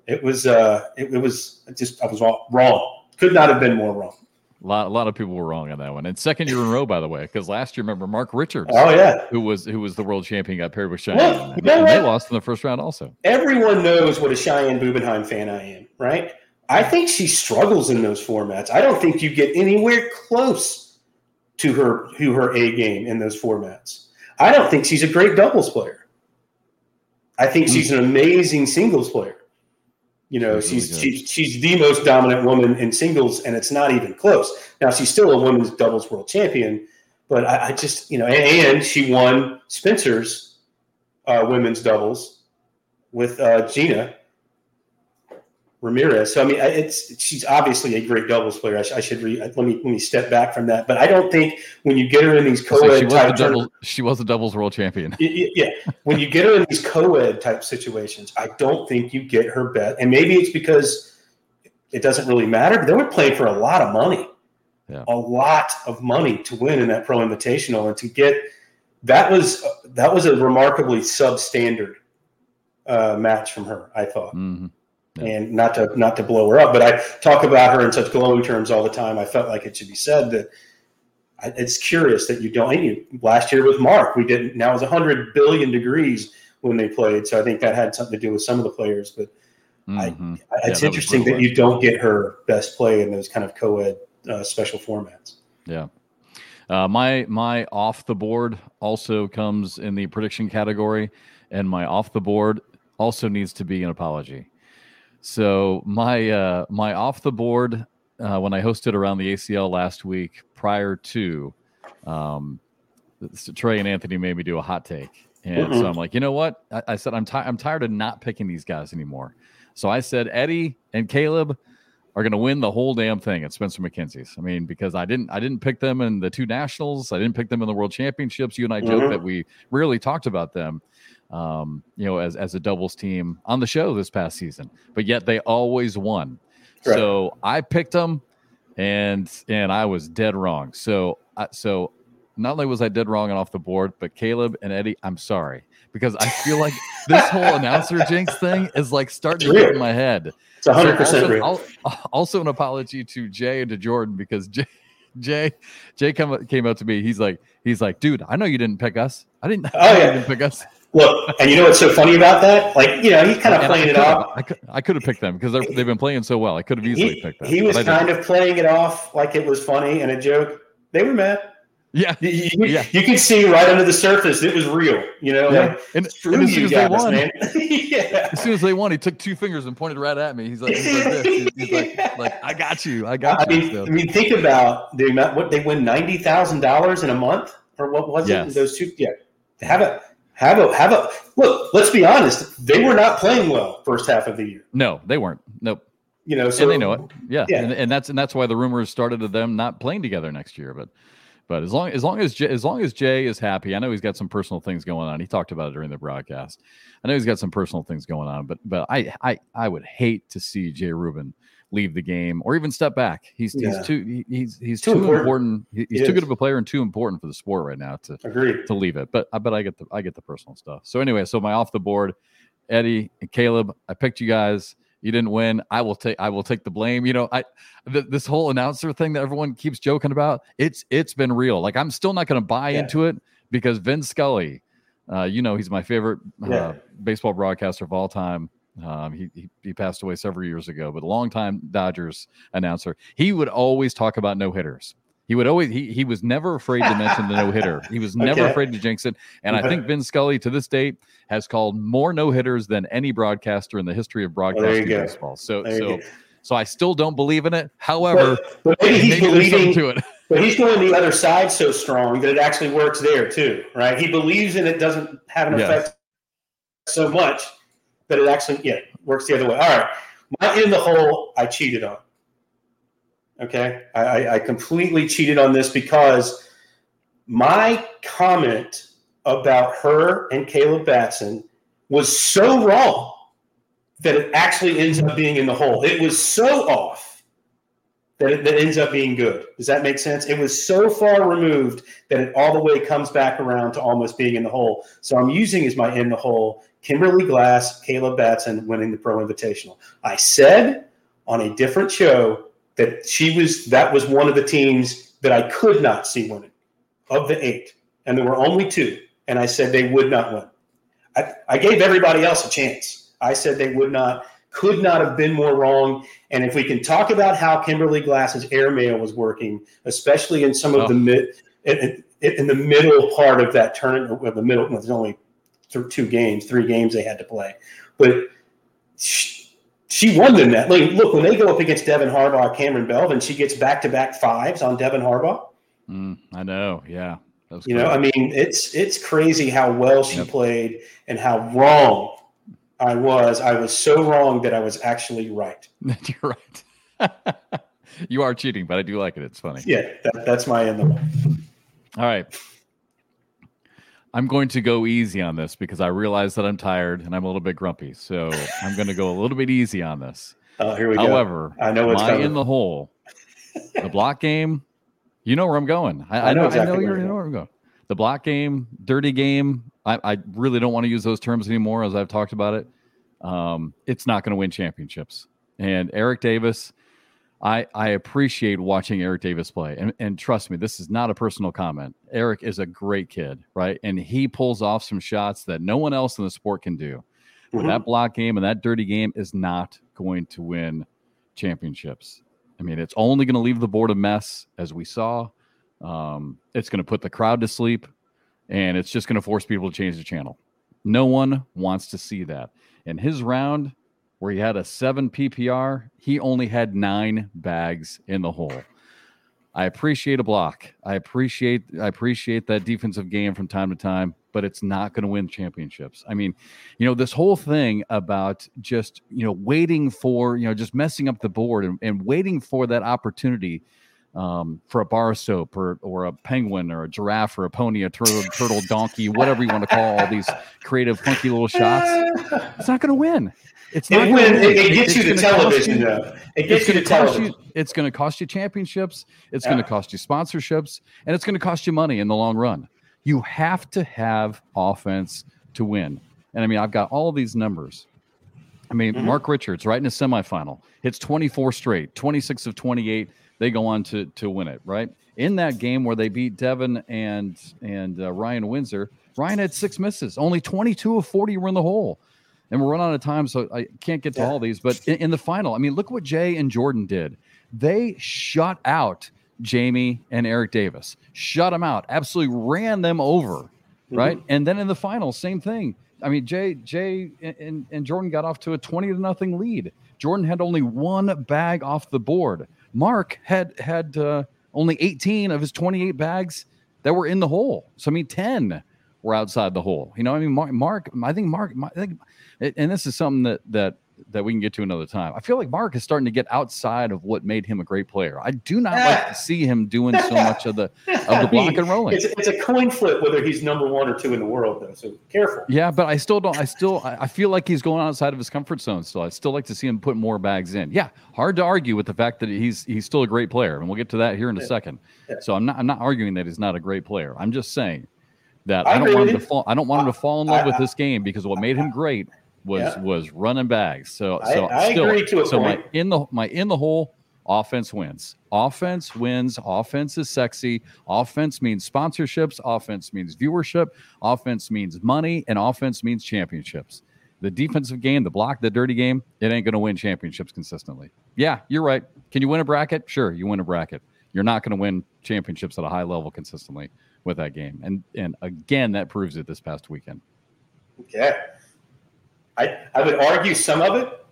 it was uh it, it was just I was wrong. Could not have been more wrong. a lot, a lot of people were wrong on that one and second year in a row by the way because last year remember mark richards Oh yeah. who was who was the world champion got paired with Cheyenne Well, and, and they lost in the first round also everyone knows what a Cheyenne Bubenheim fan I am, right? I think she struggles in those formats. I don't think you get anywhere close to her to her A game in those formats. I don't think she's a great doubles player. I think she's an amazing singles player. You know, She's she's really she's, she's the most dominant woman in singles, and it's not even close. Now she's still a women's doubles world champion, but I, I just you know, and, and she won Spencer's uh, women's doubles with uh, Gina Ramirez. So I mean, it's she's obviously a great doubles player. I, sh- I should re, let me let me step back from that. But I don't think when you get her in these So co-ed she was type she was the doubles world champion yeah, when you get her in these co-ed type situations, I don't think you get her bet. And maybe it's because it doesn't really matter. But they were playing for a lot of money, Yeah. a lot of money to win in that pro invitational, and to get that was that was a remarkably substandard uh, match from her. I thought Mhm. Yeah. and not to not to blow her up, but I talk about her in such glowing terms all the time. I felt like it should be said that I, it's curious that you don't. You, last year with Mark, we didn't. Now it's hundred billion degrees when they played, so I think that had something to do with some of the players. But I- Mhm. it's that interesting that you don't get her best play in those kind of co-ed uh, special formats. Yeah. Uh, my my off the board also comes in the prediction category, and my off the board also needs to be an apology. So my uh, my off the board uh, when I hosted around the ACL last week, prior to um, so Trey and Anthony made me do a hot take, and so Mhm. I'm like, you know what? I, I said I'm tired. I'm tired of not picking these guys anymore. So I said Eddie and Caleb are going to win the whole damn thing at Spencer Makenzie's. I mean, because I didn't, I didn't pick them in the two nationals. I didn't pick them in the World Championships. You and I joke Mhm. that we rarely talked about them, um, you know, as as a doubles team on the show this past season. But yet they always won. Right. So I picked them, and and I was dead wrong. So I, so not only was I dead wrong and off the board, but Caleb and Eddie, I'm sorry because I feel like this whole announcer jinx thing is like starting to get in my head. It's hundred So percent also, real. al- also an apology to Jay and to Jordan because Jay, Jay, Jay come, came up to me. He's like, he's like, dude, I know you didn't pick us. I didn't. Oh, yeah. didn't pick us. Look, and you know what's so funny about that? Like, you know, he's kind of And playing it off. I could, I could have picked them because they've been playing so well. I could have easily He, picked them. he was but I didn't. kind of playing it off like it was funny and a joke. They were mad. yeah, You, you, Yeah. you could see right under the surface it was real. You know, yeah. like And, and as soon as they guys, won, man. yeah. as soon as they won, he took two fingers and pointed right at me. He's like, he's like, this. He's- he's like, like, I got you, I got I you. mean, So, I mean, think about the amount. What they win ninety thousand dollars in a month, or what was Yes. it? Those two, yeah. To have a have a have a look. Let's be honest. They were not playing well first half of the year. no, they weren't. Nope. You know, so and they know it. Yeah, Yeah. And, and that's and that's why the rumors started of them not playing together next year. But but as long as long as Jay, as long as Jay is happy, I know he's got some personal things going on. He talked about it during the broadcast. I know he's got some personal things going on, but but I I I would hate to see Jay Rubin leave the game or even step back. He's Yeah. he's too he- he's he's Too too, important. important. He- He's He too good of a player and too important for the sport right now to Agreed. to leave it. But but I get the I get the personal stuff. So anyway, so my off the board, Eddie and Caleb, I picked you guys. You didn't win. I will take I will take the blame. You know, I th- this whole announcer thing that everyone keeps joking about. It's it's been real. Like I'm still not going to buy Yeah. into it because Vin Scully, uh, you know, he's my favorite uh, Yeah. baseball broadcaster of all time. Um, he, he he passed away several years ago, but a longtime Dodgers announcer. He would always talk about no hitters. He would always he he was never afraid to mention the no hitter. He was never Okay. afraid to jinx it. And I think Vin Scully to this date has called more no hitters than any broadcaster in the history of broadcasting go. baseball. So There so so I still don't believe in it. However, But, but maybe he's maybe there's something believing, to it. but he's going the other side so strong that it actually works there too, right? He believes in it doesn't have an Yes. effect so much that it actually yeah works the other way. All right, my in the hole I cheated on. Okay, I, I completely cheated on this because my comment about her and Caleb Batson was so wrong that it actually ends up being in the hole. It was so off that it that ends up being good. Does that make sense? It was so far removed that it all the way comes back around to almost being in the hole. So I'm using as my in the hole Kimberly Glass, Caleb Batson winning the Pro Invitational. I said on a different show that she was that was one of the teams that I could not see winning of the eight, and there were only two, and I said they would not win. I, I gave everybody else a chance. I said they would not, could not have been more wrong. And if we can talk about how Kimberly Glass's airmail was working, especially in some of Oh. the mid, in, in, the middle part of that tournament, of the middle, well, there's only th- two games, three games they had to play, but she, she won them that. Like, look, when they go up against Devin Harbaugh, Cameron Belvin, she gets back to back fives on Devin Harbaugh. Mm, I know. Yeah. You know. I mean, it's it's crazy how well she Yep. played and how wrong I was. I was so wrong that I was actually right. You're right. you are cheating, but I do like it. It's funny. Yeah, that, that's my end. Of All right. I'm going to go easy on this because I realize that I'm tired and I'm a little bit grumpy. So I'm going to go a little bit easy on this. Oh, here we go. However, I know what's my coming. in the hole, the block game, you know where I'm going. I, I I know know, exactly I know, you're you know where I'm going. The block game, dirty game. I, I really don't want to use those terms anymore as I've talked about it. Um, it's not going to win championships. And Eric Davis, I, I appreciate watching Eric Davis play. And, and trust me, this is not a personal comment. Eric is a great kid, right? And he pulls off some shots that no one else in the sport can do. But Mhm. that block game and that dirty game is not going to win championships. I mean, it's only going to leave the board a mess, as we saw. Um, it's going to put the crowd to sleep, and it's just going to force people to change the channel. No one wants to see that. In his round, where he had a seven PPR, he only had nine bags in the hole. I appreciate a block. I appreciate I appreciate that defensive game from time to time, but it's not going to win championships. I mean, you know, this whole thing about just you know waiting for you know just messing up the board and, and waiting for that opportunity um, for a bar soap or or a penguin or a giraffe or a pony, a turtle, turtle, donkey, whatever you want to call all these creative, funky little shots. It's not going to win. It's not It, win, win. it, it gets it's you to television, you- though. It it's gets you going to to cost television. you. It's going to cost you championships. It's going to cost you sponsorships, and it's going to cost you money in the long run. You have to have offense to win. And I mean, I've got all these numbers. I mean, Mhm. Mark Richards, right in a semifinal, hits 24 straight, 26 of 28, they go on to to win it. Right in that game where they beat Devin and and uh, Ryan Windsor, Ryan had six misses. Only 22 of 40 were in the hole. And we're running out of time, so I can't get to yeah. all these. But in, in the final, I mean, look what Jay and Jordan did. They shut out Jamie and Eric Davis, shut them out, absolutely ran them over, mm-hmm. right? And then in the final, same thing. I mean, Jay, Jay, and, and Jordan got off to a twenty to nothing lead. Jordan had only one bag off the board. Mark had had uh, only eighteen of his twenty eight bags that were in the hole. So I mean, ten were outside the hole. You know, I mean, Mark, Mark I think Mark, I think, and this is something that that that we can get to another time. I feel like Mark is starting to get outside of what made him a great player. I do not like to see him doing so much of the of the block and rolling. It's, it's, a coin flip whether he's number one or two in the world, though. So careful. Yeah, but I still don't. I still I feel like he's going outside of his comfort zone. Still, I still like to see him put more bags in. Yeah, hard to argue with the fact that he's he's still a great player, and we'll get to that here in a yeah. second. Yeah. So I'm not I'm not arguing that he's not a great player. I'm just saying that I, I don't want him to fall. I don't want him to fall in love I, with this game because what made him great was yeah. was running bags. So so I, still, agree to a so point. my in the my in the hole offense wins. Offense wins. Offense is sexy. Offense means sponsorships. Offense means viewership. Offense means money, and offense means championships. The defensive game, the block, the dirty game, it ain't going to win championships consistently. Yeah, you're right. Can you win a bracket? Sure, you win a bracket. You're not going to win championships at a high level consistently with that game. And and again, that proves it this past weekend. Okay. I, I would argue some of it,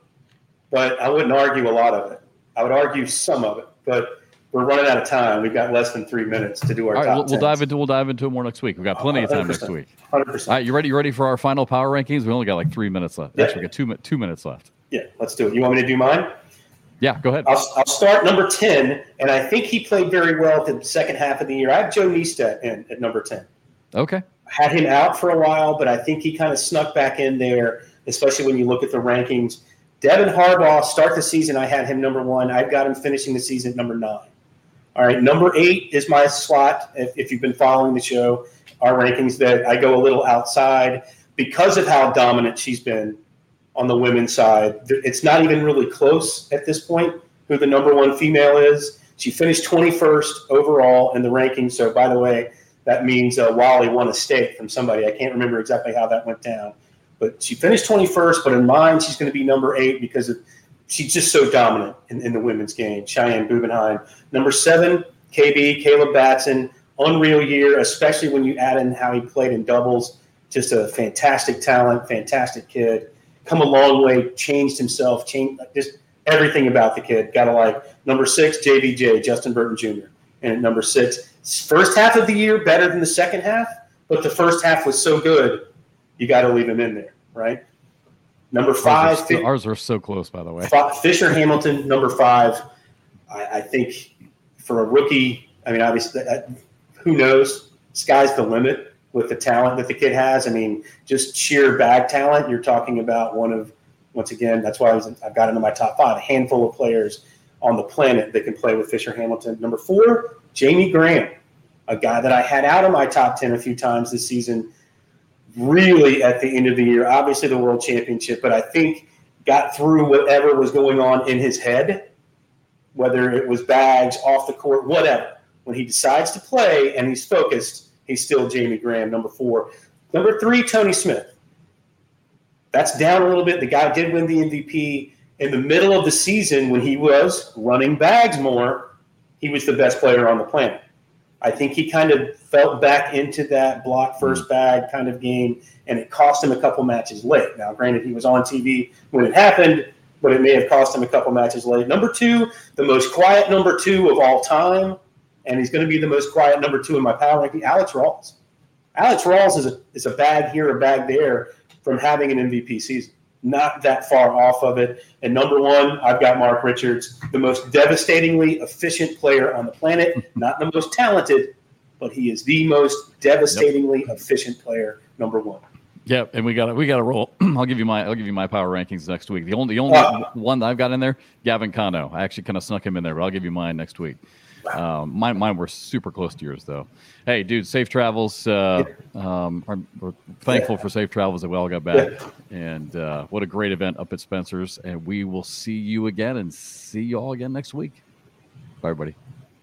but I wouldn't argue a lot of it. I would argue some of it, but we're running out of time. We've got less than three minutes to do our. All right, we'll, we'll dive into we'll dive into it more next week. We've got plenty of time next week. Hundred percent. All right, you ready? You ready for our final power rankings? We only got like three minutes left. Yeah. Actually, we got two two minutes left. Yeah, let's do it. You want me to do mine? Yeah, go ahead. I'll, I'll start number ten, and I think he played very well the second half of the year. I have Joe Niestad in at number ten. Okay. Had him out for a while, but I think he kind of snuck back in there especially when you look at the rankings. Devin Harbaugh, start the season, I had him number one. I've got him finishing the season at number nine. All right, number eight is my slot. If, if you've been following the show, our rankings that I go a little outside because of how dominant she's been on the women's side. It's not even really close at this point who the number one female is. She finished 21st overall in the rankings. So, by the way, that means uh, Wally won a stake from somebody. I can't remember exactly how that went down. But she finished 21st, but in mine, she's going to be number eight because of, she's just so dominant in, in the women's game. Cheyenne Bubenheim. Number seven, KB, Caleb Batson. Unreal year, especially when you add in how he played in doubles. Just a fantastic talent, fantastic kid. Come a long way, changed himself, changed just everything about the kid. Got to like. Number six, JBJ, Justin Burton Jr. And at number six, first half of the year better than the second half, but the first half was so good you got to leave him in there, right? Number five. Ours are, ours are so close, by the way. Fisher Hamilton, number five. I, I, think for a rookie, I mean, obviously, that, who knows? Sky's the limit with the talent that the kid has. I mean, just sheer bag talent. You're talking about one of, once again, that's why I was, I've got into my top five, a handful of players on the planet that can play with Fisher Hamilton. Number four, Jamie Graham, a guy that I had out of my top 10 a few times this season really at the end of the year. Obviously, the world championship, but I think got through whatever was going on in his head, whether it was bags, off the court, whatever. When he decides to play and he's focused, he's still Jamie Graham, number four. Number three, Tony Smith. That's down a little bit. The guy did win the MVP in the middle of the season when he was running bags more. He was the best player on the planet. I think he kind of fell back into that block first mm. bag kind of game, and it cost him a couple matches late. Now, granted, he was on TV when it happened, but it may have cost him a couple matches late. Number two, the most quiet number two of all time, and he's going to be the most quiet number two in my power ranking, Alex Rawls. Alex Rawls is a, is a bag here, a bag there from having an MVP season not that far off of it. And number one, I've got Mark Richards, the most devastatingly efficient player on the planet, not the most talented, but he is the most devastatingly yep. efficient player. Number one. Yeah, and we got we got to roll. I'll give you my I'll give you my power rankings next week. The only the only uh, one that I've got in there, Gavin Cano. I actually kind of snuck him in there, but I'll give you mine next week. Um, mine, mine were super close to yours, though. Hey, dude, safe travels. Uh, um, we're thankful for safe travels that we all got back. And uh, what a great event up at Spencer's. And we will see you again and see you all again next week. Bye, everybody.